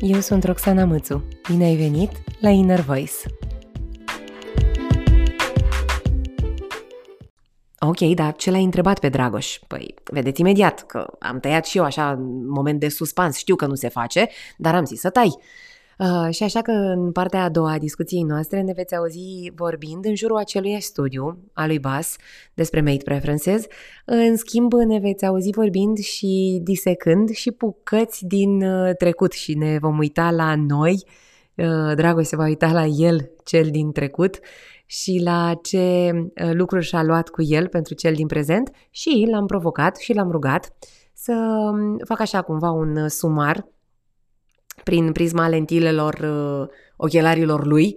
eu sunt Roxana Mățu. Bine ai venit la Inner Voice! Ok, dar ce l-ai întrebat pe Dragoș? Păi, vedeți imediat că am tăiat și eu așa moment de suspans. Știu că nu se face, dar am zis să tai. Uh, și așa că în partea a doua a discuției noastre ne veți auzi vorbind în jurul acelui studiu al lui Bas despre mate preferences. În schimb ne veți auzi vorbind și disecând și bucăți din uh, trecut și ne vom uita la noi. Uh, Dragoș se va uita la el, cel din trecut, și la ce uh, lucruri și-a luat cu el pentru cel din prezent și l-am provocat și l-am rugat să um, fac așa cumva un uh, sumar prin prisma lentilelor uh, ochelarilor lui,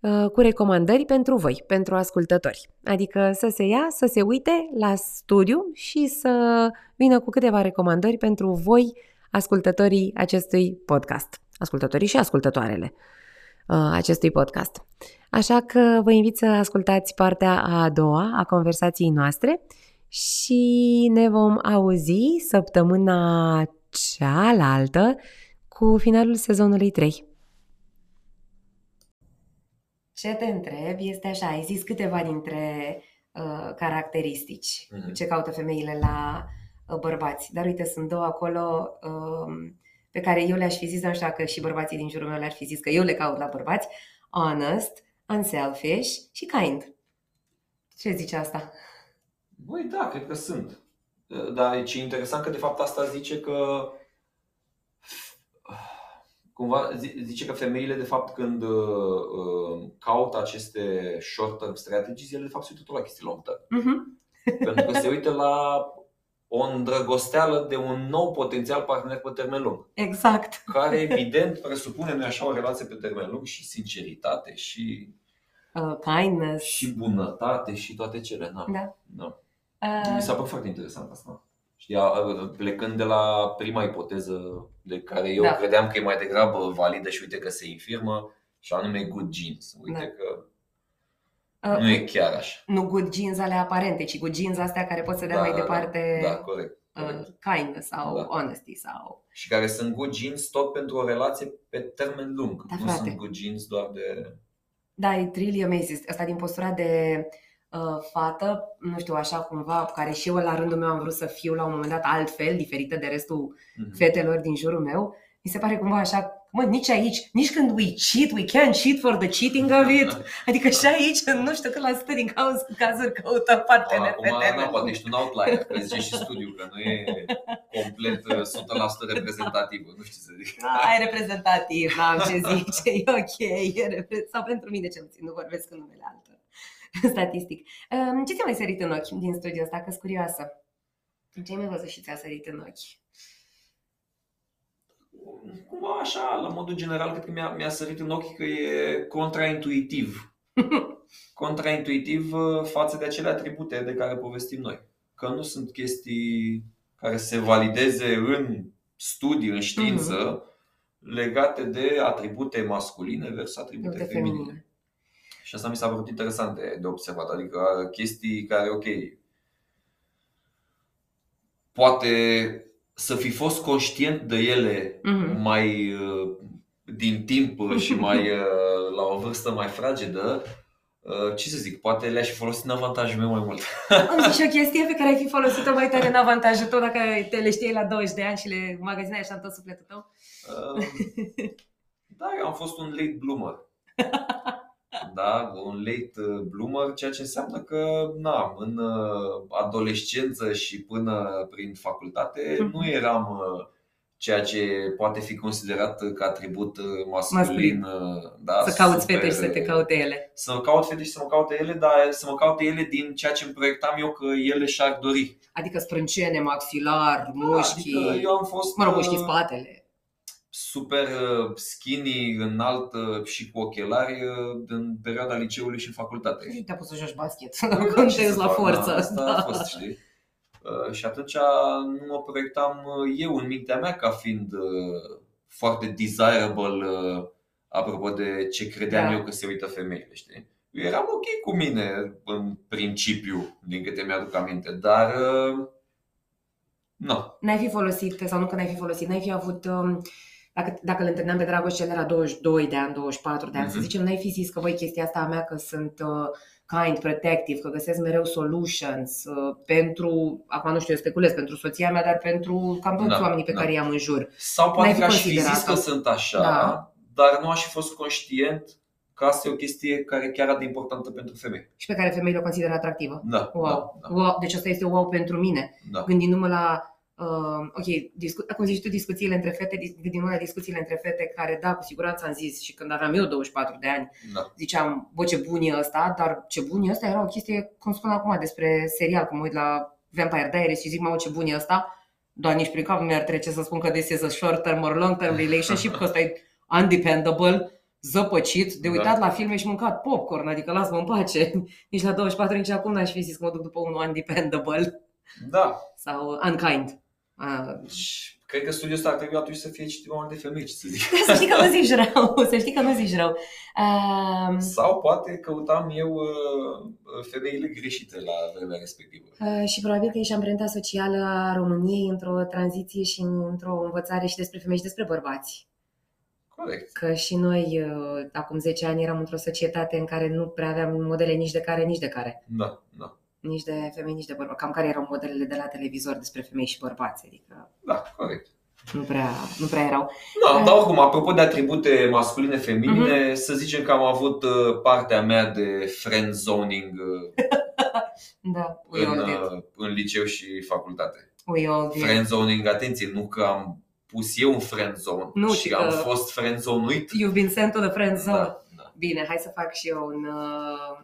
uh, cu recomandări pentru voi, pentru ascultători. Adică să se ia, să se uite la studiu și să vină cu câteva recomandări pentru voi, ascultătorii acestui podcast. Ascultătorii și ascultătoarele uh, acestui podcast. Așa că vă invit să ascultați partea a doua a conversației noastre și ne vom auzi săptămâna cealaltă cu finalul sezonului 3. Ce te întreb este așa, ai zis câteva dintre uh, caracteristici, mm-hmm. ce caută femeile la uh, bărbați, dar uite, sunt două acolo uh, pe care eu le-aș fi zis, nu știu că și bărbații din jurul meu le-ar fi zis că eu le caut la bărbați, honest, unselfish și kind. Ce zice asta? Băi, da, cred că sunt. Dar e interesant că de fapt asta zice că cumva zice că femeile, de fapt, când uh, uh, caută aceste short-term strategies, ele, de fapt, se uită tot la chestii long-term. Uh-huh. Pentru că se uită la o îndrăgosteală de un nou potențial partener pe termen lung. Exact. Care, evident, presupune nu așa o relație pe termen lung și sinceritate și uh, kindness și bunătate și toate cele. Da. da. da. Uh... Mi s-a părut foarte interesant asta. Știi, plecând de la prima ipoteză de care eu da. credeam că e mai degrabă validă și uite că se infirmă, și anume good genes. Uite da. că uh, nu e chiar așa. Nu good genes ale aparente, ci good genes astea care pot să dea da, mai da, departe da, corect, uh, corect. Uh, kindness sau da. honesty sau... Și care sunt good genes tot pentru o relație pe termen lung. Da, nu frate. sunt good genes doar de... Da, e really amazing. Asta din postura de uh, fată, nu știu, așa cumva, care și eu la rândul meu am vrut să fiu la un moment dat altfel, diferită de restul mm-hmm. fetelor din jurul meu, mi se pare cumva așa, mă, nici aici, nici când we cheat, we can't cheat for the cheating of it. Adică și aici, nu știu cât la sută din caz, cazuri căută partener pe termen. poate ești un outlier, că zice și studiu, că nu e complet 100% uh, reprezentativ, nu știu să zic. Da, e reprezentativ, n-am ce zice, e ok, e repre- sau pentru mine cel puțin, nu vorbesc în numele altor. statistic. Ehm, ce ți-a mai sărit în ochi din studiul ăsta? Că curioasă. Ce ai mai văzut și ți-a sărit în ochi? Cumva așa, la modul general, cred că mi-a, mi-a sărit în ochi că e contraintuitiv. contraintuitiv uh, față de acele atribute de care povestim noi. Că nu sunt chestii care se valideze în studii, în știință, uh-huh. legate de atribute masculine versus atribute feminine. feminine. Și asta mi s-a părut interesant de, de observat. Adică chestii care, ok, poate să fi fost conștient de ele mm-hmm. mai uh, din timp și mai uh, la o vârstă mai fragedă, uh, ce să zic, poate le-aș fi folosit în avantajul meu mai mult. Am zis și o chestie pe care ai fi folosit-o mai tare în avantajul tău dacă te le știi la 20 de ani și le magazinai așa în tot sufletul tău? Da, eu am fost un late bloomer. da, un late uh, bloomer, ceea ce înseamnă că na, în uh, adolescență și până prin facultate mhm. nu eram uh, ceea ce poate fi considerat ca atribut masculin. masculin. Da, să cauți super, fete și să te caute ele. Să mă caut fete și să mă caute ele, dar să mă caute ele din ceea ce îmi proiectam eu că ele și-ar dori. Adică sprâncene, maxilar, da, mușchi. Adică eu am fost... Mă rog, mușchi spatele super uh, skinny, înalt uh, și cu ochelari uh, în perioada liceului și în facultate. Și te-a pus să joci basket, contezi la forță. Asta da. a fost, știi? Și atunci nu mă proiectam eu în mintea mea ca fiind foarte desirable apropo de ce credeam da. eu că se uită femeile, știi? Eu eram ok cu mine în principiu, din câte mi-aduc aminte, dar nu. N-ai fi folosit, sau nu că n-ai fi folosit, n-ai fi avut um, dacă, dacă îl întâlneam pe Dragoș cel de la 22 de ani, 24 de ani, să Mhm. zicem, n-ai fi zis că, voi chestia asta a mea, că sunt uh, kind, protective, că găsesc mereu solutions uh, pentru, acum nu știu, eu speculez, pentru soția mea, dar pentru cam toți Da, oamenii pe da. care i-am în jur. Sau poate N-ai fi că aș fi considerat zis că asta. sunt așa, Da. dar nu aș fi fost conștient că asta e o chestie care chiar atât de importantă pentru femei. Și pe care femeile o consideră atractivă. Da, Wow. da, da, wow. Deci asta este wow pentru mine. da. Gândindu-mă la, uh, ok, discu- cum zici tu, discuțiile între fete, dis- gândindu-mă la discuțiile între fete care, da, cu siguranță am zis și când aveam eu 24 de ani, da. ziceam, bă, ce bun e ăsta, dar ce bun e ăsta era o chestie, cum spun acum, despre serial, cum mă uit la Vampire Diaries și zic, mamă, ce bun e ăsta, doar nici prin cap nu mi-ar trece să spun că this is a short term or long term relationship, că ăsta e undependable, zăpăcit, de Da. uitat la filme și mâncat popcorn, adică lasă-mă în pace. Nici la 24, nici acum n-aș fi zis că mă duc după unul undependable Da. sau unkind. Uh, Și cred că studiul ăsta ar trebui atunci să fie citit mai mult de femei, ce să zic. să știi că nu zici rău, să știi că nu zici rău. Uh, Sau poate căutam eu uh, femeile greșite la vremea respectivă. Uh, și probabil că e și amprenta socială a României într-o tranziție și într-o învățare și despre femei și despre bărbați. Corect. Că și noi, uh, acum 10 ani, eram într-o societate în care nu prea aveam modele nici de care, nici de care. Da, da. Nici de femei, nici de bărbați. Cam care erau modelele de la televizor despre femei și bărbați. Adică Da, corect. nu prea, nu prea erau. Da, dar oricum, apropo de atribute masculine-feminine, Mhm. să zicem că am avut uh, partea mea de friend zoning uh, Da, we în, all did. uh, în liceu și facultate. We all did. Friend zoning, atenție, nu că am pus eu în friend zone Nu, și ci am că- fost friend zoneuit. You've been sent to the friend zone. Da, da. Bine, hai să fac și eu un uh,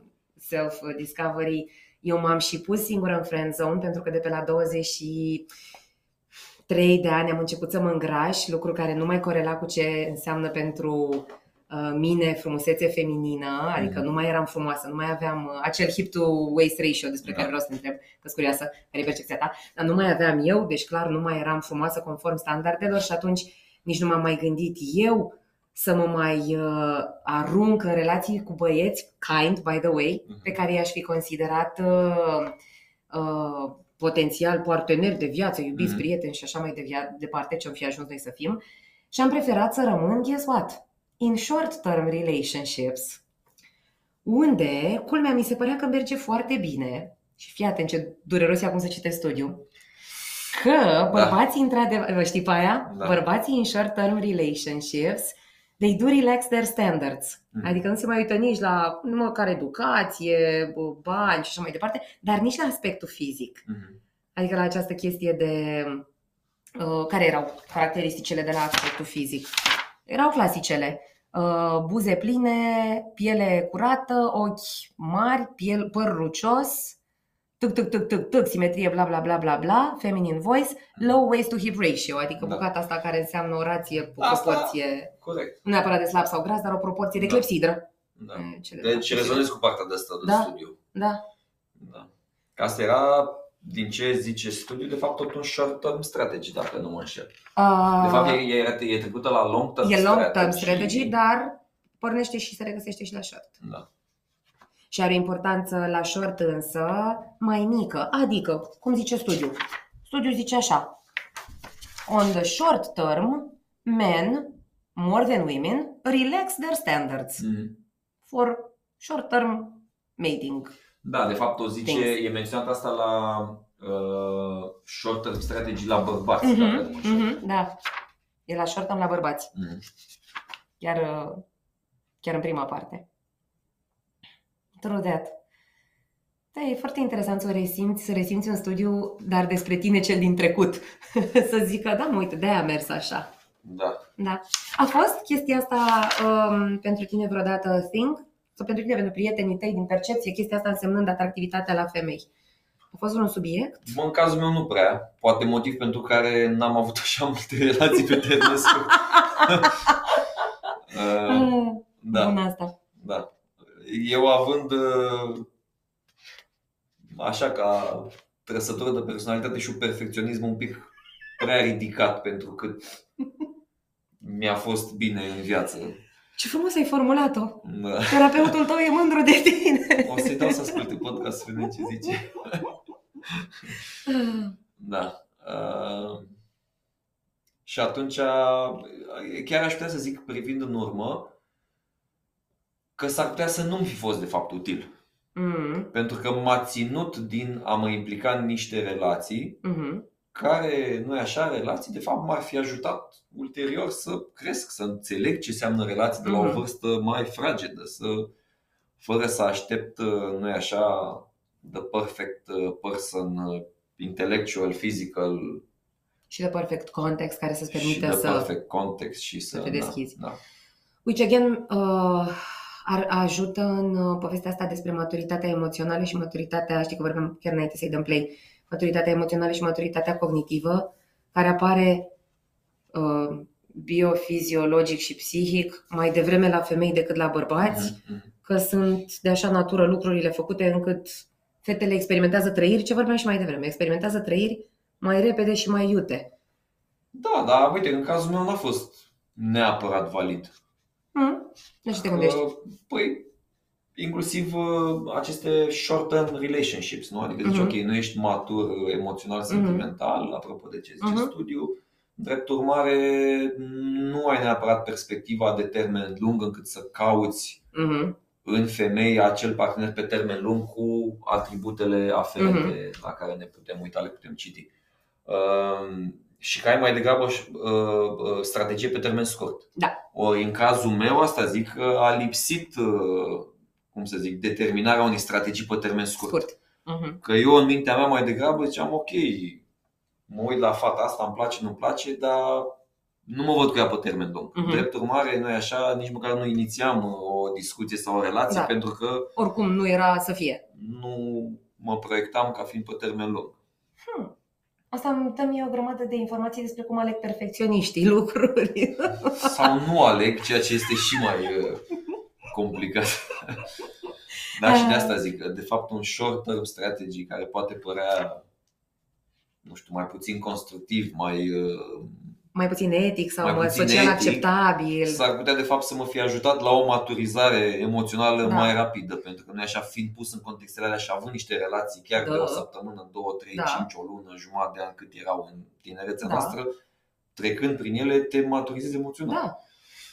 self-discovery. Eu m-am și pus singură în friend zone pentru că de pe la 23 de ani am început să mă îngraș, lucru care nu mai corela cu ce înseamnă pentru uh, mine frumusețe feminină, adică Mhm. nu mai eram frumoasă, nu mai aveam uh, acel hip to waist ratio despre Da. care vreau să te întreb, că sunt curioasă, care e percepția ta, dar nu mai aveam eu, deci clar nu mai eram frumoasă conform standardelor și atunci nici nu m-am mai gândit eu să mă mai uh, arunc în relații cu băieți, kind, by the way, Mhm. pe care i-aș fi considerat uh, uh, potențial parteneri de viață, iubiți, Mhm. prieteni și așa mai de via- departe ce-am fi ajuns noi să fim. Și am preferat să rămân, guess what? In short-term relationships, unde, culmea, mi se părea că merge foarte bine, și fii atent ce dureros e acum să citesc studiul, că bărbații, într-adevăr, știi pe aia? Da. Bărbații in short-term relationships, they do relax their standards. Mhm. Adică nu se mai uită nici la măcar educație, bă, bani și așa mai departe, dar nici la aspectul fizic. Mhm. Adică la această chestie de... Uh, care erau caracteristicile de la aspectul fizic? Erau clasicele. Uh, buze pline, piele curată, ochi mari, piel, păr rucios, tuc, tuc, tuc, tuc, tuc, simetrie, bla, bla, bla, bla, bla, feminine voice, low waist to hip ratio, adică Da. bucata asta care înseamnă o rație, o Asta- proporție, Corect. nu neapărat de slab sau gras, dar o proporție de Da. clepsidră. Da. Eh, cele Deci două. rezonez cu partea de asta de Da. studiu. Da. Da. Asta era, din ce zice studiul, de fapt tot un short-term strategy, dacă nu mă înșel. De fapt, e, e, e trecută la long-term Ah. e long term strategy, dar pornește și se regăsește și la short. Da. Și are o importanță la short însă mai mică. Adică, cum zice studiul? Studiul zice așa. On the short term, men, more than women, relax their standards Mhm. for short term mating. Da, de fapt o zice, Things. e menționat asta la uh, short-term strategy la bărbați, dacă nu mă Mhm, înșel. mhm, da. E la short term la bărbați. Mhm. Chiar, uh, chiar în prima parte. True that. Da, e foarte interesant să resimți, să resimți un studiu, dar despre tine cel din trecut. să zică, da, mă, uite, de-aia a mers așa. Da. Da. A fost chestia asta um, pentru tine vreodată a thing? Sau pentru tine, pentru prietenii tăi din percepție, chestia asta însemnând atractivitatea la femei? A fost un subiect? Bă, în cazul meu nu prea. Poate motiv pentru care n-am avut așa multe relații pe termen scurt. Uh, Ah, da. Bun asta. Da. Eu având uh, așa ca trăsătură de personalitate și un perfecționism un pic prea ridicat pentru cât mi-a fost bine în viață. Ce frumos ai formulat-o! Da. Terapeutul tău e mândru de tine! O să-i dau să asculte podcast să vedem ce zice. Da. Uh, Și atunci chiar aș putea să zic, privind în urmă, că s-ar putea să nu-mi fi fost de fapt util. Mm. Pentru că m-a ținut din a mă implica în niște relații Mm-hmm. care, nu așa, relații, de fapt m-ar fi ajutat ulterior să cresc, să înțeleg ce înseamnă relații de la o Mhm. vârstă mai fragedă, să, fără să aștept, nu așa, the perfect uh, person, uh, intellectual, physical Și de perfect context care să-ți și permită the să... perfect context și să, te deschizi. Da, da. Which again uh, ar, ajută în uh, povestea asta despre maturitatea emoțională și maturitatea, știi că vorbeam chiar înainte să-i dăm play, maturitatea emoțională și maturitatea cognitivă, care apare uh, biofiziologic și psihic mai devreme la femei decât la bărbați, Mhm, mhm. că sunt de așa natură lucrurile făcute încât fetele experimentează trăiri, ce vorbeam și mai devreme, experimentează trăiri mai repede și mai iute. Da, dar uite, în cazul meu n-a fost neapărat valid. Hmm? Nu știu ce te gândești. Că, Păi, inclusiv uh, aceste short-term relationships, nu? Adică zici, Mhm. ok, nu ești matur uh, emoțional, sentimental, apropo de ce zice Mhm. studiu. Drept urmare, nu ai neapărat perspectiva de termen lung încât să cauți Mhm. în femei acel partener pe termen lung cu atributele aferente la care ne putem uita, le putem citi. Um, și că ai mai degrabă uh, uh, strategie pe termen scurt. Da. Ori în cazul meu, asta zic că a lipsit, uh, cum să zic, determinarea unei strategii pe termen scurt. Scurt. Mhm. Că eu în mintea mea mai degrabă ziceam, ok, mă uit la fata asta, îmi place, nu-mi place, dar nu mă văd cu ea pe termen lung. Mhm. Drept urmare, noi așa nici măcar nu inițiam uh, o discuție sau o relație Da. pentru că Oricum nu era să fie. nu mă proiectam ca fiind pe termen lung. Hmm. Asta îmi dă mie o grămadă de informații despre cum aleg perfecționiștii lucruri. Sau nu aleg, ceea ce este și mai uh, complicat. Da, și de asta zic că de fapt un short term strategy care poate părea nu știu, mai puțin constructiv, mai uh, mai puțin etic sau Mai mai puțin social etic. acceptabil. s-ar putea de fapt să mă fie ajutat la o maturizare emoțională Da. mai rapidă, pentru că noi așa fiind pus în contextele alea și având niște relații chiar de Da. o săptămână, două, trei, Da. cinci, o lună, jumătate de an cât erau în tinerețea Da. noastră, trecând prin ele te maturizezi emoțional. Da.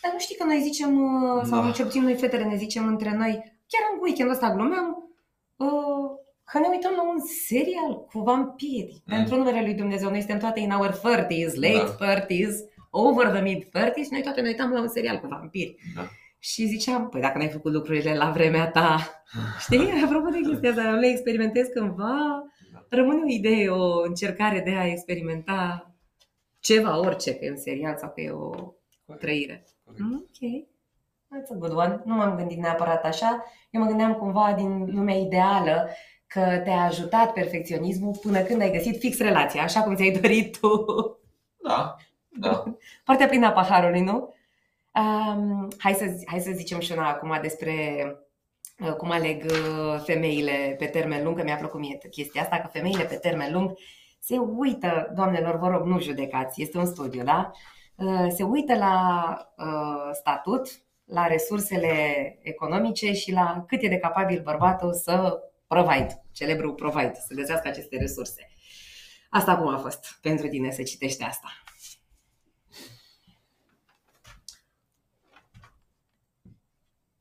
Dar nu știi că noi zicem, uh, sau Da. cel puțin noi fetele ne zicem între noi, chiar în weekendul ăsta glumeam, uh, că ne uităm la un serial cu vampiri. Mm. Pentru numele lui Dumnezeu, noi suntem toate in our 30s, late Da. 30s, over the mid 30s, noi toate ne uitam la un serial cu vampiri. Da. Și ziceam, păi dacă n-ai făcut lucrurile la vremea ta, știi, apropo de chestia asta, nu le experimentezi cândva, Da. rămâne o idee, o încercare de a experimenta ceva, orice, că e un serial sau că e o trăire. Corect. Mm, Ok, that's a good one. Nu m-am gândit neapărat așa. Eu mă gândeam cumva din lumea ideală că te-a ajutat perfecționismul până când ai găsit fix relația, așa cum ți-ai dorit tu. Da, da. Partea plină a paharului, nu? Um, hai, să, zi- hai să zicem și una acum despre uh, cum aleg uh, femeile pe termen lung, că mi-a plăcut mie chestia asta, că femeile pe termen lung se uită, doamnelor, vă rog, nu judecați, este un studiu, da? Uh, Se uită la uh, statut, la resursele economice și la cât e de capabil bărbatul să provide, celebrul provide, să găsească aceste resurse. Asta cum a fost pentru tine să citești asta?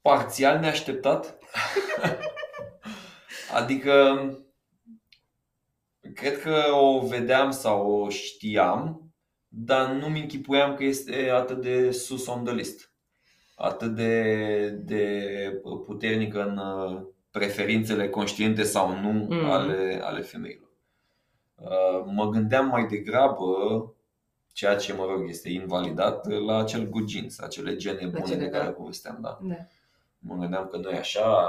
Parțial neașteptat. adică cred că o vedeam sau o știam, dar nu-mi închipuiam că este atât de sus on the list. Atât de, de puternică în uh, preferințele conștiente sau nu Mm. ale, ale femeilor. Uh, Mă gândeam mai degrabă, ceea ce mă rog este invalidat, la acel good genes, acele gene bune cele, de care da. povesteam. Da. Da. Mă gândeam că noi așa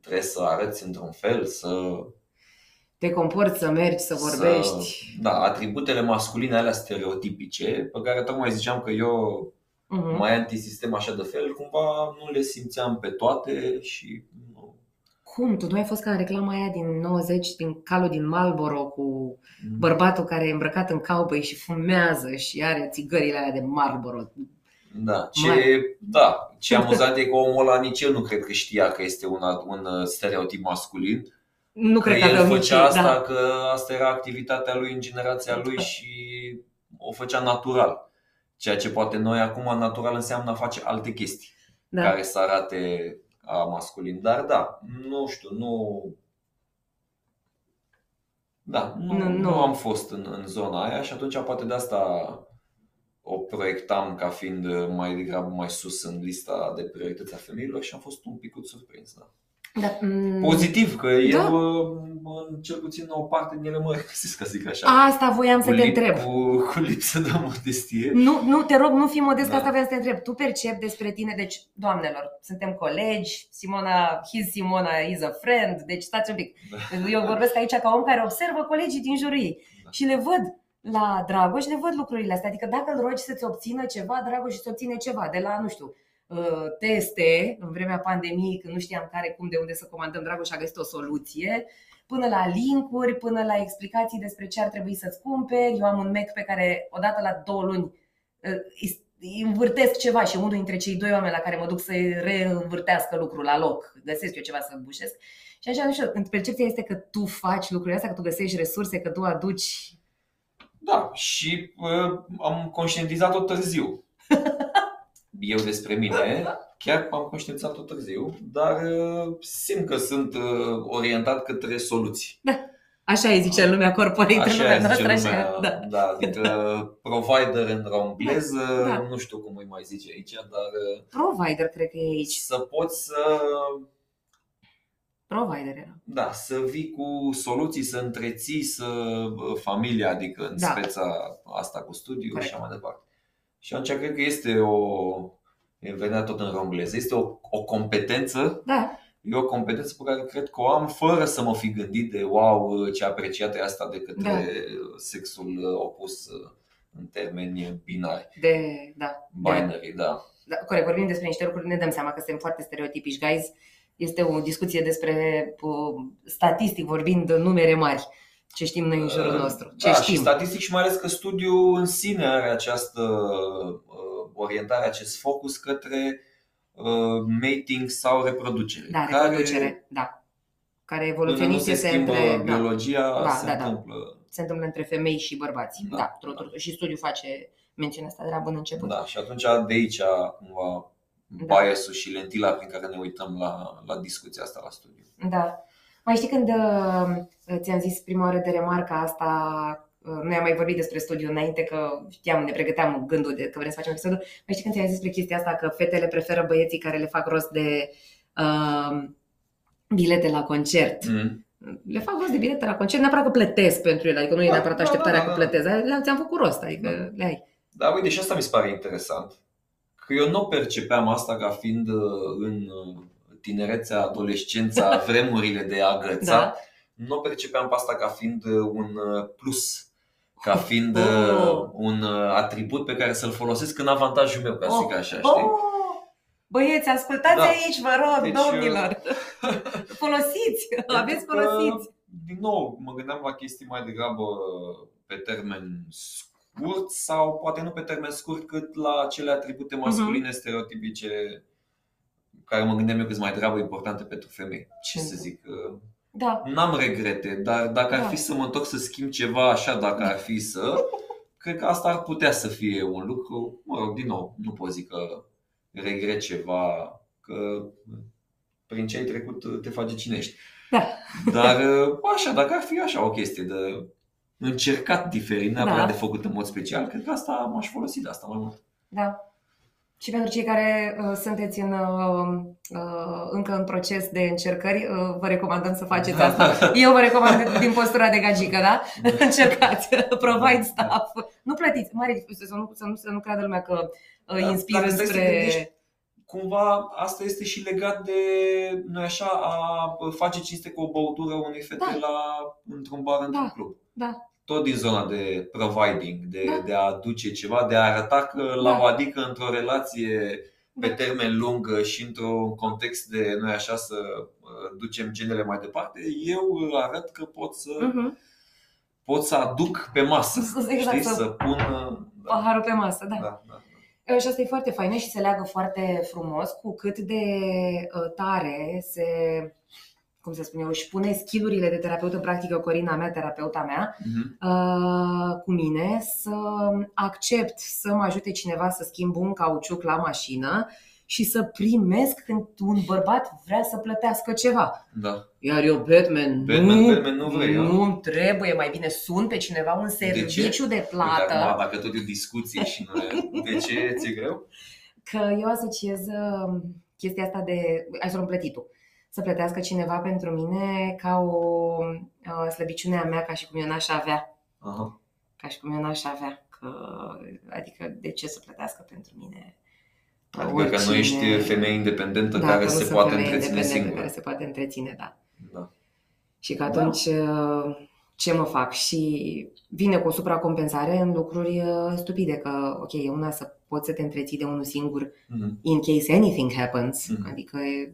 trebuie să arăți într-un fel, să Te comporți, să mergi, să vorbești. Să, da, atributele masculine alea stereotipice, pe care tocmai ziceam că eu Mhm. mai antisistem așa de fel, cumva nu le simțeam pe toate și nu. Cum? Tu nu ai fost ca în reclama aia din 90, din calul din Marlboro cu Mm. bărbatul care e îmbrăcat în cowboy și fumează și are țigările alea de Marlboro. Da, ce, Mai- da, ce amuzant e că omul ăla nici el nu cred că știa că este un, un stereotip masculin. Nu Că cred că el aveau nici făcea asta, da. că asta era activitatea lui în generația lui și o făcea natural. Ceea ce poate noi acum natural înseamnă a face alte chestii Da. care să arate a masculin. Dar da, nu știu, nu... Da, nu, Nu, nu, nu. nu am fost în, în zona aia și atunci poate de asta o proiectam ca fiind mai degrabă mai sus în lista de priorități a femeilor și am fost un pic surprins. Da. Da, mm, Pozitiv, că Da. eu în cel puțin o parte din ele mă regăsesc, ca să zic așa. Asta voiam să cu, te lip- întreb. Cu, cu lipsă de modestie. Nu, nu, te rog, nu fi modest, că Da. asta voiam să te întreb. Tu percepi despre tine, deci, doamnelor, suntem colegi, Simona, his Simona is a friend, deci stați un pic. Da. Eu vorbesc aici ca om care observă colegii din jurul ei Da. și le văd la Dragoș, le văd lucrurile astea. Adică dacă îl rogi să-ți obțină ceva, Dragoș îți obține ceva. De la, nu știu, uh, teste, în vremea pandemiei, când nu știam care, cum, de unde să comandăm, Dragoș a găsit o soluție, până la linkuri, până la explicații despre ce ar trebui să-ți cumperi. Eu am un Mac pe care, odată la două luni, uh, îi- îi învârtesc ceva și unul dintre cei doi oameni la care mă duc să reînvârtească lucrul la loc, găsesc eu ceva să bușesc. Și așa, nu știu, percepția este că tu faci lucrurile astea, că tu găsești resurse, că tu aduci... Da, și uh, am conștientizat-o târziu. Eu despre mine, chiar am conștientizat-o târziu, dar uh, simt că sunt uh, orientat către soluții. Așa îi zice în lumea corporată, în Așa lumea zice noastră, lumea, așa, da. da, adică provider în romgleză, Da. nu știu cum îi mai zice aici, dar uh, Provider, cred că e aici. să poți să Provider era. Da, să vii cu soluții, să întreții să familia, adică în Da. speța asta cu studiu Corect. și așa mai departe. Și atunci cred că este o, e venea tot în romgleză, este o, o competență, Da, e o competență pe care cred că o am fără să mă fi gândit de wow, ce apreciată e asta de către Da. sexul opus în termeni binari, de, da. de, binary, da. da. Corect, vorbim despre niște lucruri, ne dăm seama că suntem foarte stereotipici, guys. Este o discuție despre, uh, statistic vorbind, numere mari. Ce știm noi în jurul nostru. Ce da, știm. și statistic și mai ales că studiul în sine are această uh, orientare, acest focus către uh, mating sau reproducere. Da, care, reproducere, da. Care Până nu evoluționist se este schimbă între... Da, biologia, Da, se da, da. întâmplă. se întâmplă între femei și bărbați. Da, Da, da, tot, tot, și studiul face mențiunea asta de la bun început. Da, și atunci de aici cumva Da. biasul și lentila prin care ne uităm la, la discuția asta la studiu. Da. Mai știi când uh, ți-am zis prima oară de remarca asta, uh, noi am mai vorbit despre studiu înainte că știam, ne pregăteam gândul de că vrem să facem episodul. Mai știi când ți-am zis despre chestia asta că fetele preferă băieții care le fac rost de uh, bilete la concert. Mm. Le fac rost de bilete la concert, neapărat că plătesc pentru ele, adică nu e Da, neapărat da, așteptarea da, da, că da. plătesc, dar le- ți-am făcut rost, adică Da. le ai. Dar uite, și asta mi se pare interesant. Că eu nu percepeam asta ca fiind uh, în uh, tinerețea, adolescența, vremurile de a agăța. Da. Nu percepeam pe asta ca fiind uh, un uh, plus, ca fiind uh, Oh. un uh, atribut pe care să-l folosesc în avantajul meu, ca să zic așa, știi? Oh! Băieți, ascultați Da. aici, vă rog, Deci, domnilor. Folosiți, aveți Pentru că, folosiți. Din nou, mă gândeam la chestii mai degrabă pe termen scurt sau poate nu pe termen scurt cât la cele atribute masculine stereotipice care mă gândeam eu că sunt mai degrabă importante pentru femei. Ce să zic, uh, Da, n-am regrete, dar dacă ar Da. fi să mă întorc să schimb ceva așa, dacă ar fi să, cred că asta ar putea să fie un lucru, mă rog, din nou, nu pot zic că regret ceva, că prin ce ai trecut te face cine ești. Da. Dar așa, dacă ar fi așa o chestie de încercat diferit, neapărat Da. de făcut în mod special, cred că asta m-aș folosi de asta mai mult. da. Și pentru cei care uh, sunteți în, uh, uh, încă în proces de încercări, uh, vă recomandăm să faceți asta. Eu vă recomand din postura de gagică, da? Încercați, provide stuff. Nu plătiți, mare să nu, să nu, să nu creadă lumea că uh, Da, inspiră dar stai să te spre... gândești. Cumva asta este și legat de, nu așa, a face cinste cu o băutură unei fete Da. la, într-un bar, într-un Da. club. Da. Tot din zona de providing, de, Da. de a aduce ceva, de a arăta că la Da. o adică într-o relație pe Da. termen lung și într-un context de, noi așa, să uh, ducem genele mai departe, eu uh, arăt că pot să, Mhm. pot să aduc pe masă, Exact, știi, să- să pun... uh, Da, Paharul pe masă, da. da, da. Uh, Și asta e foarte faină și se leagă foarte frumos cu cât de uh, tare se, cum să spun eu, își pune skillurile de terapeut în practică, Corina mea, terapeuta mea, Mhm. uh, cu mine, să accept să mă ajute cineva să schimb un cauciuc la mașină și să primesc când un bărbat vrea să plătească ceva. Da. Iar eu, Batman, Batman, nu, Batman nu vrei, nu îmi trebuie, mai bine sun pe cineva un serviciu de, Uite, plată. acum, dacă tot e o discuție și nu de ce ți-e greu? Că eu asociez uh, chestia asta de, hai să luăm plătitul, să plătească cineva pentru mine ca o uh, slăbiciune a mea, ca și cum eu n-aș avea. Aha. Ca și cum eu n-aș avea. Că, adică de ce să plătească pentru mine? Adică că nu ești femeie independentă Da, care că nu se sunt poate femeie întreține independentă singură. Care se poate întreține, da. Da. Și că atunci uh, ce mă fac? Și vine cu o supracompensare în lucruri uh, stupide, că ok, e una să poți să te întreții de unul singur Mhm. in case anything happens, Mhm. adică e,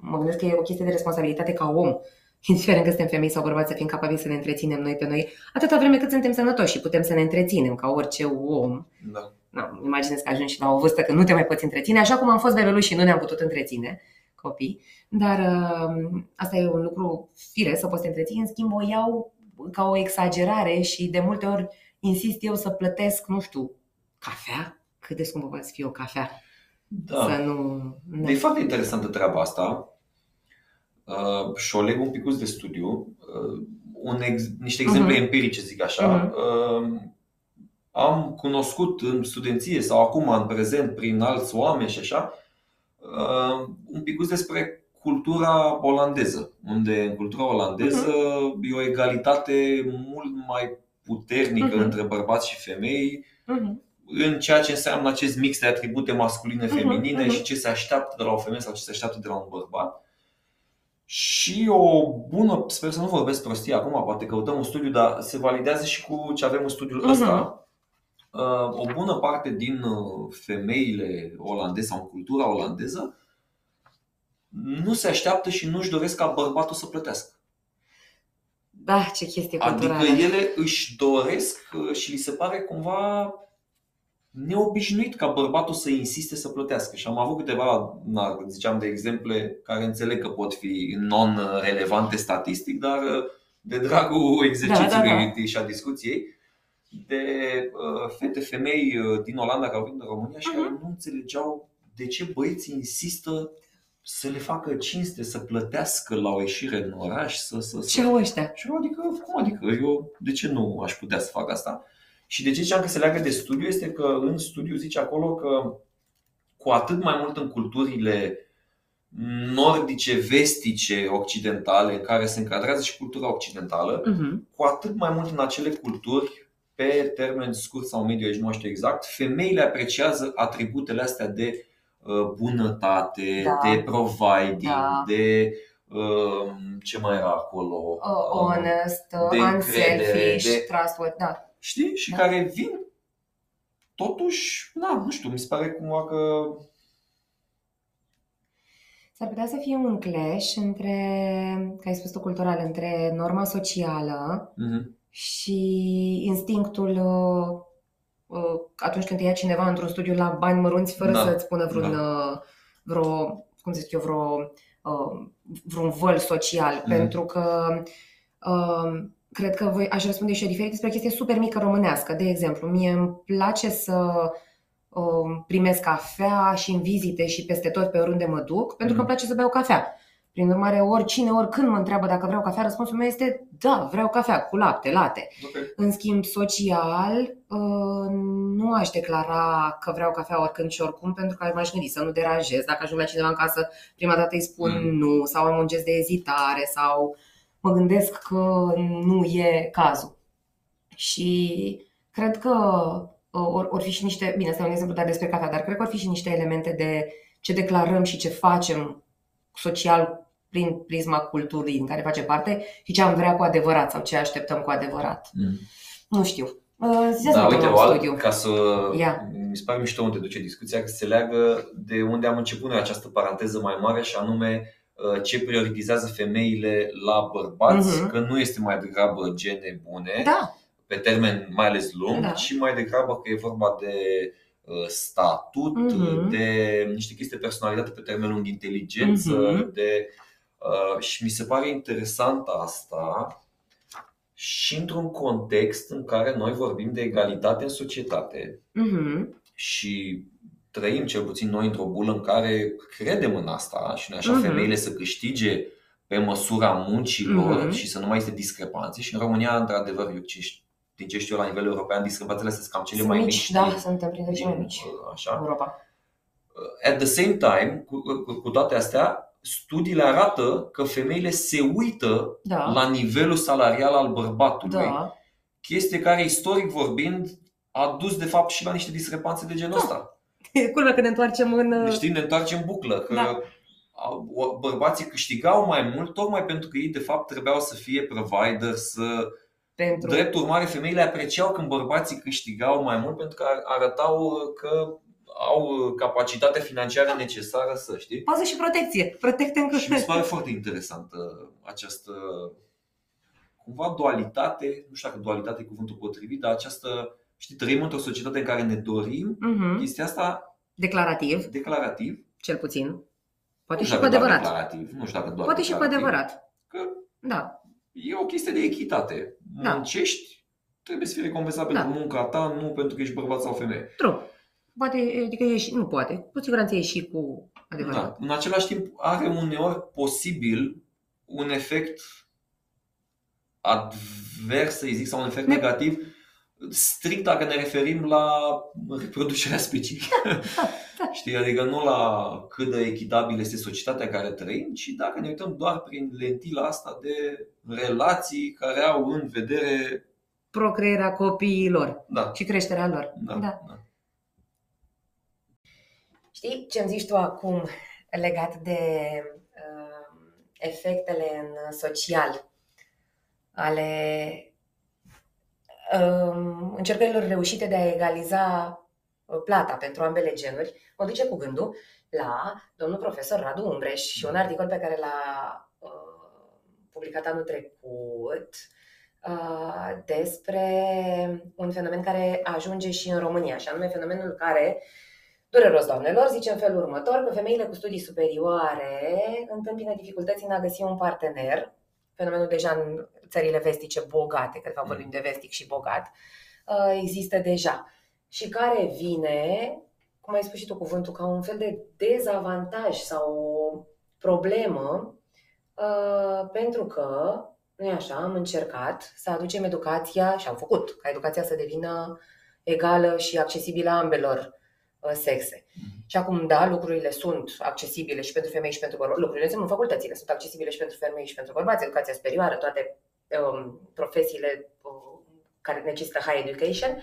mă gândesc că e o chestie de responsabilitate ca om, indiferent că suntem femei sau bărbați, să fim capabili să ne întreținem noi pe noi, atâta vreme cât suntem sănătoși și putem să ne întreținem ca orice om. Da. Nu, imaginez că ajungi și la o vârstă că nu te mai poți întreține, așa cum am fost bebeluși și nu ne-am putut întreține copii, dar uh, asta e un lucru fire să poți să te întreții, în schimb o iau ca o exagerare și de multe ori insist eu să plătesc, nu știu, cafea? Cât de scumpă poate să fie o cafea? Da. Să nu... E foarte interesantă treaba asta uh, și o leg un pic de studiu. Uh, un ex- niște exemple Mhm. empirice, zic așa. Uh, am cunoscut în studenție sau acum în prezent prin alți oameni și așa uh, un pic despre cultura olandeză, unde în cultura olandeză e o egalitate mult mai puternică Mhm. între bărbați și femei Mhm. În ceea ce înseamnă acest mix de atribute masculine-feminine Mhm, mhm. și ce se așteaptă de la o femeie sau ce se așteaptă de la un bărbat. Și o bună, sper să nu vorbesc prostie acum, poate căutăm un studiu, dar se validează și cu ce avem în studiul Mhm. ăsta. Uh, O bună parte din uh, femeile olandeze sau în cultura olandeză nu se așteaptă și nu-și doresc ca bărbatul să plătească. Da, ce chestie culturală. Adică ele își doresc uh, și li se pare cumva neobișnuit ca bărbatul să insiste să plătească. Și am avut câteva, na, ziceam de exemple care înțeleg că pot fi non-relevante statistic, dar uh, de dragul exercițiului da, și a discuției, de uh, fete, femei uh, din Olanda care au venit în România și Mhm. care nu înțelegeau de ce băieții insistă să le facă cinste, să plătească la o ieșire în oraș, să, să, să Ce au ăștia? și eu adică, cum adică? Eu de ce nu aș putea să fac asta? Și de ce ziceam că se leagă de studiu este că în studiu zice acolo că cu atât mai mult în culturile nordice, vestice, occidentale, în care se încadrează și cultura occidentală, Mhm. cu atât mai mult în acele culturi, pe termen scurt sau mediu, aici nu știu exact, femeile apreciază atributele astea de uh, bunătate, Da. de providing, Da. de uh, ce mai era acolo? Uh, honest, de uh, încredere, unselfish, de- trustworthy, da. Știi? Și Da. care vin totuși, na, nu știu, mi se pare cumva că S-ar putea să fie un clash între, ca ai spus tu, cultural, între norma socială Mhm. și instinctul uh, uh, atunci când te ia cineva într-un studiu la bani mărunți fără Da, să-ți pună vreun, uh, vreo, cum să zic eu, vreo, uh, vreun văl social. Mhm. Pentru că uh, cred că voi, aș răspunde și eu diferit despre o chestie super mică românească. De exemplu, mie îmi place să uh, primesc cafea și în vizite și peste tot pe oriunde mă duc, pentru că Mhm. îmi place să beau cafea. Prin urmare, oricine, oricând mă întreabă dacă vreau cafea, răspunsul meu este da, vreau cafea cu lapte, late. ok. În schimb, social, uh, nu aș declara că vreau cafea oricând și oricum, pentru că m-aș gândi să nu deranjez. Dacă ajung la cineva în casă, prima dată îi spun Mm. nu, sau am un gest de ezitare, sau mă gândesc că nu e cazul. Și cred că uh, or, or fi și niște, bine, asta e un exemplu dat despre cafea, dar cred că or fi și niște elemente de ce declarăm și ce facem social prin prisma culturii din care face parte și ce am vrea cu adevărat sau ce așteptăm cu adevărat. Mm. Nu știu. Uh, Ziceți Da, da, uite, un o alt, studiu. ca să Ia. mi se pare mișto unde duce discuția, că se leagă de unde am început noi această paranteză mai mare și anume uh, ce prioritizează femeile la bărbați, Mhm. că nu este mai degrabă gene bune, Da, pe termen mai ales lung, Da. ci mai degrabă că e vorba de uh, statut, Mhm. de niște chestii de personalitate pe termen lung, de inteligență, Mhm. de Uh, și mi se pare interesant asta și într-un context în care noi vorbim de egalitate în societate Mhm. și trăim cel puțin noi într-o bulă în care credem în asta și nu așa Mhm. femeile să câștige pe măsura muncilor Mhm. și să nu mai este discrepanțe și în România, într-adevăr, eu ce, știu- din ce știu eu la nivel european, discrepanțele sunt cam cele Sunt mai mici, mici. da, din- suntem printre cele mai din, mici uh, în Așa. Europa. At the same time, cu, cu, cu toate astea, studiile arată că femeile se uită Da, la nivelul salarial al bărbatului, da. chestie care, istoric vorbind, a dus de fapt și la niște discrepanțe de genul Da. ăsta. E culmea că ne întoarcem în... Deci, știi, ne întoarcem în buclă, că Da. au- o- bărbații câștigau mai mult tocmai pentru că ei de fapt trebuiau să fie provider, să... pentru... Drept urmare, femeile apreciau când bărbații câștigau mai mult pentru că arătau că au capacitatea financiară necesară să știi. Pază și protecție. Protecte încă. Și mi se pare foarte interesantă această cumva dualitate, nu știu dacă dualitate e cuvântul potrivit, dar această, știi, trăim într-o societate în care ne dorim Mhm. chestia asta Declarativ, declarativ. cel puțin. Poate nu și știu cu dacă doar adevărat. Declarativ, nu știu dacă doar Poate și cu declarativ, adevărat. Că Da. e o chestie de echitate. Da. Muncești, trebuie să fii recompensat Da. pentru munca ta, nu pentru că ești bărbat sau femeie. True. Poate, adică e și, nu poate. Cu siguranță e și cu adevărat. Da. În același timp, are uneori posibil un efect advers, să zic, sau un efect Ne- negativ, strict dacă ne referim la reproducerea speciei. da. Știi, adică nu la cât de echitabil este societatea în care trăim, ci dacă ne uităm doar prin lentila asta de relații care au în vedere. Procrearea copiilor Da, și creșterea lor. da, da. da. Știi ce îmi zici tu acum legat de uh, efectele în social ale uh, încercărilor reușite de a egaliza uh, plata pentru ambele genuri, mă duce cu gândul la domnul profesor Radu Umbreș și un articol pe care l-a uh, publicat anul trecut uh, despre un fenomen care ajunge și în România, și anume fenomenul care Dureros, doamnelor, zice în felul următor că femeile cu studii superioare întâmpină dificultăți în a găsi un partener, fenomenul deja în țările vestice bogate, că de fapt Mm. vorbim de vestic și bogat, uh, există deja și care vine, cum ai spus și tu cuvântul, ca un fel de dezavantaj sau o problemă, uh, pentru că, nu e așa, am încercat să aducem educația și am făcut ca educația să devină egală și accesibilă ambelor uh, sexe. Și acum, da, lucrurile sunt accesibile și pentru femei și pentru bărbați. Lucrurile sunt în facultățile, sunt accesibile și pentru femei și pentru bărbați, educația superioară, toate um, profesiile uh, care necesită high education.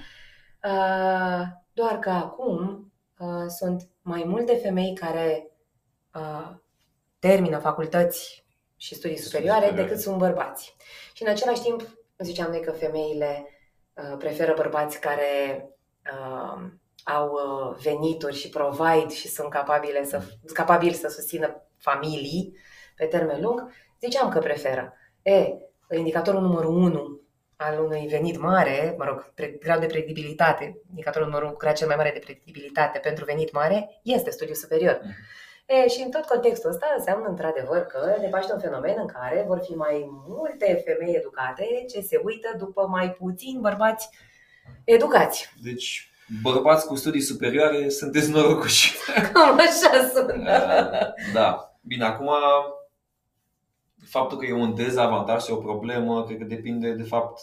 Uh, doar că acum uh, sunt mai multe femei care uh, termină facultăți și studii superioare superioare. decât sunt bărbați. Și în același timp, ziceam noi că femeile uh, preferă bărbați care uh, au uh, venituri și provide și sunt capabile să, capabili să susțină familii pe termen lung, ziceam că preferă. E, indicatorul numărul 1 al unui venit mare, mă rog, pre- grad de predictibilitate, indicatorul numărul 1 cu grad cel mai mare de predictibilitate pentru venit mare, este studiul superior. Mhm. E, și în tot contextul ăsta înseamnă într-adevăr că ne paște un fenomen în care vor fi mai multe femei educate ce se uită după mai puțini bărbați educați. Deci, bărbați cu studii superioare, sunteți norocoși. Cam așa sună. Da. Bine, acum faptul că e un dezavantaj sau o problemă, cred că depinde de fapt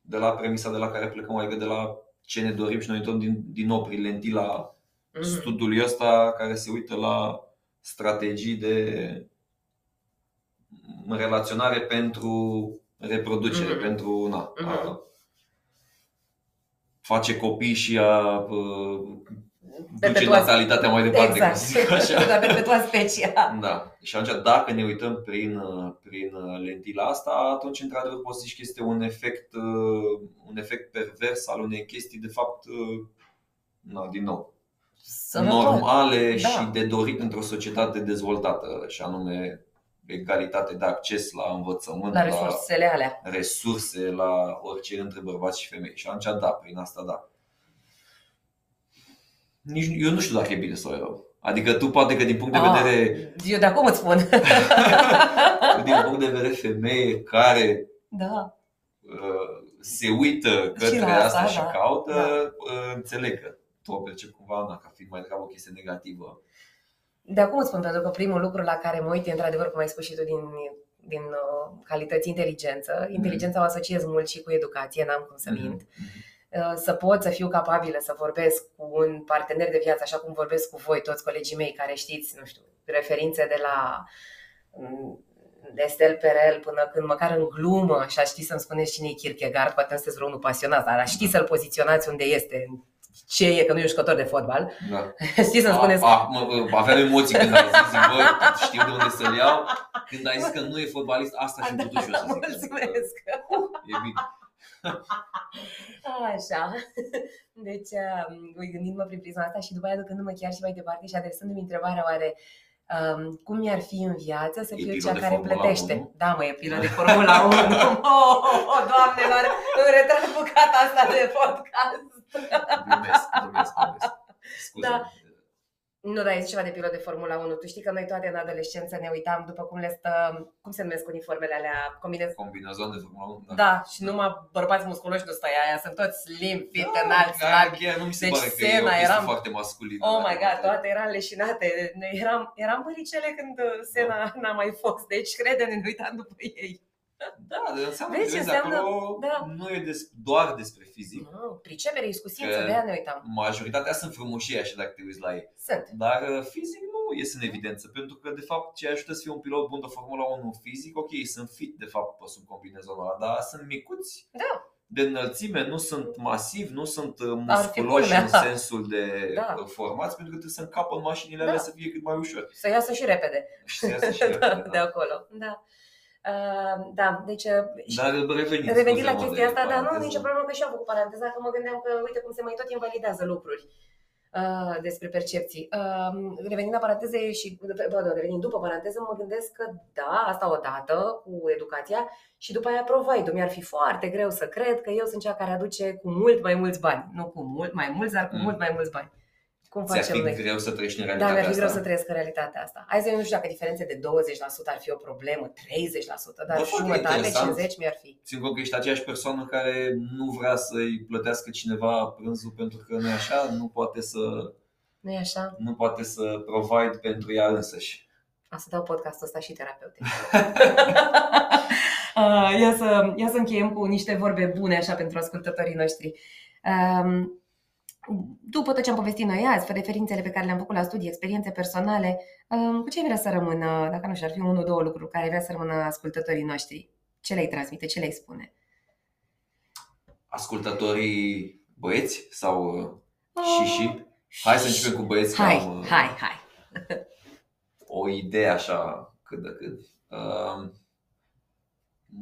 de la premisa de la care plecăm, adică de la ce ne dorim și noi uităm din, din nou prin lentila Mhm. studiului ăsta care se uită la strategii de relaționare pentru reproducere, Mhm. pentru na, a Mhm. face copii și a uh, duce Perpetua- natalitatea mai departe, Exact. ca să zic așa. La perpetua specia. Da. Și atunci, dacă ne uităm prin, uh, prin uh, lentila asta, atunci, într-adevăr, poți să zici că este un efect, uh, un efect pervers al unei chestii, de fapt, uh, na, din nou, Sănătos. normale Da. și de dorit într-o societate dezvoltată, și anume egalitate de acces la învățământ, La resursele alea. resurse, la orice între bărbați și femei. Și atunci, da, prin asta, da. Nici, eu nu știu dacă e bine sau e rău. Adică tu poate că din punct de Ah, vedere, Eu de acum îți spun. din punct de vedere femeie care da. uh, se uită către la asta, asta, și da. caută, Da. uh, înțeleg că tu o percepi cumva na, ca fiind mai degrabă o chestie negativă. De acum îți spun, pentru că primul lucru la care mă uit e într-adevăr, cum ai spus și tu, din, din uh, calități inteligență. Inteligența o asociez mult și cu educație, n-am cum să mint. Mhm. Uh, Să pot să fiu capabilă să vorbesc cu un partener de viață, așa cum vorbesc cu voi, toți colegii mei care știți, nu știu, referințe de la mm, Estel Perel până când măcar în glumă și ști să-mi spuneți cine e Kierkegaard, poate nu sunteți vreunul pasionat, dar a ști să-l poziționați unde este, ce e, că nu e un jucător de fotbal. Da. Știți să-mi spuneți A, a, mă, aveam emoții când ai zis, zic, bă, știu de unde să-l iau. Când ai zis că nu e fotbalist, asta și putut și eu să zic. Mulțumesc! E bine. Așa. Deci, um, gândindu-mă prin prisma asta și după aia ducându-mă chiar și mai departe și adresându-mi întrebarea oare um, cum mi-ar fi în viață să E fiu pilot cea de care Formula plătește. 1? Da, mă, e pilot de Formula 1. Oh, oh, doamnelor, îmi retrag bucata asta de podcast. Glumesc, glumesc, glumesc. Scuze. Da. Nu, dar este ceva de pilot de Formula 1. Tu știi că noi toate în adolescență ne uitam după cum le stă, cum se numesc uniformele alea, combinez Combinezon de Formula 1, da. Da, și numai bărbați musculoși nu stai aia, sunt toți slim, fit, Da, înalți, chiar- slabi. Chiar nu mi se Deci pare că e o Senna, chestie eram- foarte masculină. Oh dacă my god, mă toate eram leșinate. Noi eram, eram băricele când uh, Sena n-a mai fost, deci crede-ne, ne uitam după ei. Da, dar înseamnă Vezi că ce vezi, înseamnă? acolo Da. nu e des, doar despre fizic. Nu, pricepere, iscusință, Că- de aia ne uitam. Majoritatea sunt frumușii așa dacă te uiți la ei. Sunt. Dar uh, fizic nu ies în evidență, pentru că de fapt ce ajută să fie un pilot bun de Formula 1 fizic, ok, sunt fit de fapt pe sub combinezonul ăla, dar sunt micuți. Da. De înălțime, nu sunt masivi, nu sunt uh, Ar fi musculoși culmea. în sensul de Da. uh, formați, pentru că trebuie să încapă în mașinile Da. alea să fie cât mai ușor. Să iasă și repede. Și să iasă și da, repede, de da. acolo. Da. Uh, da, deci uh, și- Dar revenind, Revenind la scuze-mă chestia de asta, dar nu, paranteză. nicio problemă că și eu am făcut paranteza, că mă gândeam că uite cum se mai tot invalidează lucruri uh, despre percepții. Uh, revenind la paranteze și, pardon, revenind după paranteză, mă gândesc că da, asta odată cu educația și după aia provide Mi-ar fi foarte greu să cred că eu sunt cea care aduce cu mult mai mulți bani. Nu cu mult mai mulți, dar cu Mm. mult mai mulți bani. Cum Ți-ar facem fi noi? greu să trăiești în Da, realitatea mi-ar fi greu asta? să trăiesc în realitatea asta. Hai să nu știu dacă diferențe de 20% ar fi o problemă, 30%, dar Bă, foarte jumătate, interesant. 50 mi-ar fi. Țin cont că ești aceeași persoană care nu vrea să-i plătească cineva prânzul pentru că nu e așa, nu poate să, nu e așa? nu poate să provide pentru ea însăși. A să dau podcastul ăsta și terapeutic. Uh, ia, să, ia să încheiem cu niște vorbe bune așa pentru ascultătorii noștri. Um, după tot ce am povestit noi azi, referințele pe care le-am făcut la studii, experiențe personale, um, cu ce vrea să rămână, dacă nu știu, ar fi unul, două lucruri care vrea să rămână ascultătorii noștri? Ce le-ai transmite, ce le-ai spune? Ascultătorii băieți sau uh, și și? Hai să începem cu băieți. că Hai, am, uh, hai, hai. o idee așa cât de cât. Uh,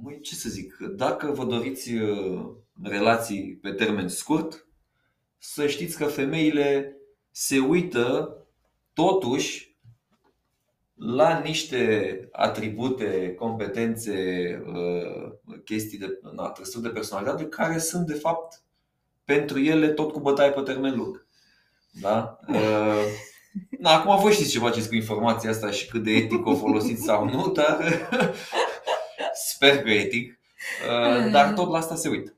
măi, ce să zic, dacă vă doriți uh, relații pe termen scurt, să știți că femeile se uită totuși la niște atribute, competențe, uh, chestii de na, trăsături de personalitate care sunt de fapt pentru ele tot cu bătaie pe termen lung. Da? Uh, Na, acum voi știți ce faceți cu informația asta și cât de etic o folosiți sau nu, dar sper că etic. Uh, Dar tot la asta se uită.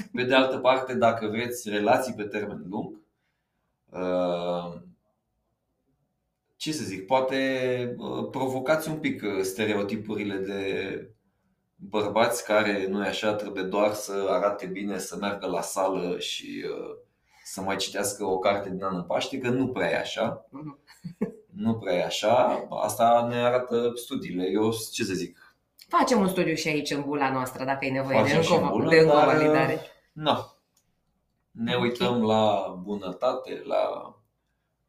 Da. Pe de altă parte, dacă vreți relații pe termen lung, uh, ce să zic, poate uh, provocați un pic uh, stereotipurile de bărbați care nu e așa, trebuie doar să arate bine, să meargă la sală și uh, să mai citească o carte din anul Paște, că nu prea e așa. Mhm. Nu prea e așa. Asta ne arată studiile. Eu ce să zic, Facem un studiu și aici în bula noastră, dacă e nevoie Facem de și încă, în o- bulă, de încă o dar, validare. Nu. Ne Ok. uităm la bunătate, la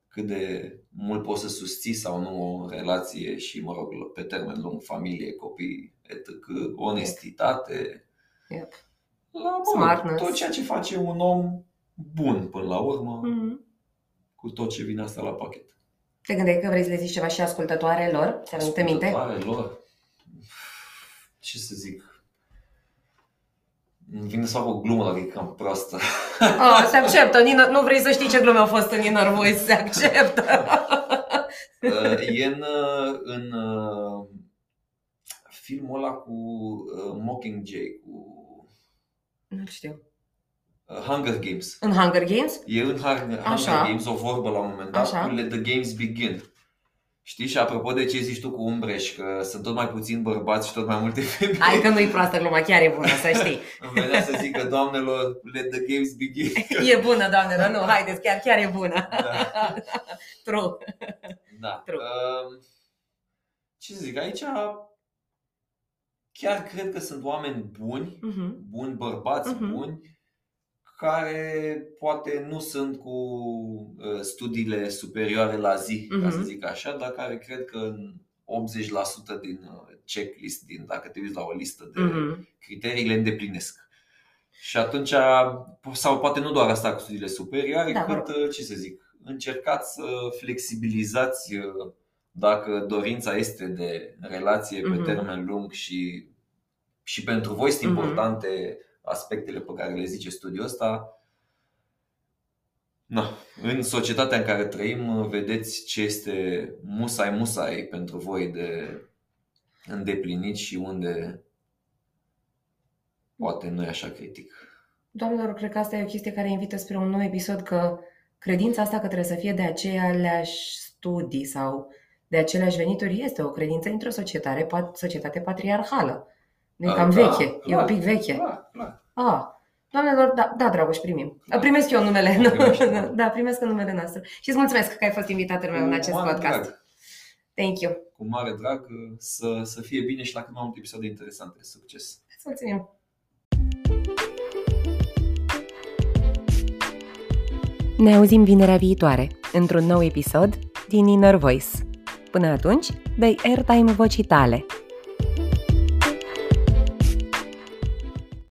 cât de mult poți să susții sau nu o relație și, mă rog, pe termen lung, familie, copii, etc., onestitate, Yep. la mă rog, Smartness. tot ceea ce face un om bun până la urmă, Mhm. cu tot ce vine asta la pachet. Te gândeai că vrei să le zici ceva și ascultătoarelor? Ți-ar aminte minte? Ascultătoare lor, ce să zic, îmi vine să fac o glumă dacă e cam proastă. Oh, se acceptă. Nina, nu vrei să știi ce glume au fost în Inner Voice, se acceptă. Uh, e în, uh, în uh, filmul ăla cu uh, Mockingjay, cu Nu știu. uh, Hunger Games. În Hunger Games? E în Hunger, Hunger Așa. Games o vorbă la un moment dat Așa. cu Let the Games Begin. Știi? Și apropo de ce zici tu cu Umbreș, că sunt tot mai puțini bărbați și tot mai multe femei, Hai că nu-i proastă gluma, chiar e bună, să știi. îmi venea să zic că doamnelor, let the games begin. E bună, doamnelor, nu, haideți, chiar, chiar e bună. Da. True. Da. True. Um, ce să zic, aici chiar cred că sunt oameni buni, Mhm. buni bărbați Mhm. buni, care poate nu sunt cu uh, studiile superioare la zi, ca să Mhm. zic așa, dar care cred că în 80% din uh, checklist, din, dacă te uiți la o listă de Mhm. criterii, le îndeplinesc. Și atunci, sau poate nu doar asta cu studiile superioare, Da, cât, uh, ce să zic, încercați să flexibilizați uh, dacă dorința este de relație pe Mhm. termen lung și, și pentru voi sunt Mhm. importante aspectele pe care le zice studiul ăsta. Na, în societatea în care trăim, vedeți ce este musai musai pentru voi de îndeplinit și unde poate nu e așa critic. Doamnelor, cred că asta e o chestie care invită spre un nou episod, că credința asta că trebuie să fie de aceleași studii sau de aceleași venituri este o credință într-o societate, pat- societate patriarhală. Nu e Da, cam da, veche, e clar, un pic veche. Clar, clar. Ah, doamnelor, da, da Dragoș, primim. Da. Primesc eu numele. Primești, da. da, primesc în numele nostru. Și îți mulțumesc că ai fost invitatul meu în Cu acest mare podcast. drag. Thank you. Cu mare drag să, să fie bine și la cât mai multe episoade interesante. Succes! Îți mulțumim. Ne auzim vinerea viitoare, într-un nou episod din Inner Voice. Până atunci, dă airtime vocii tale –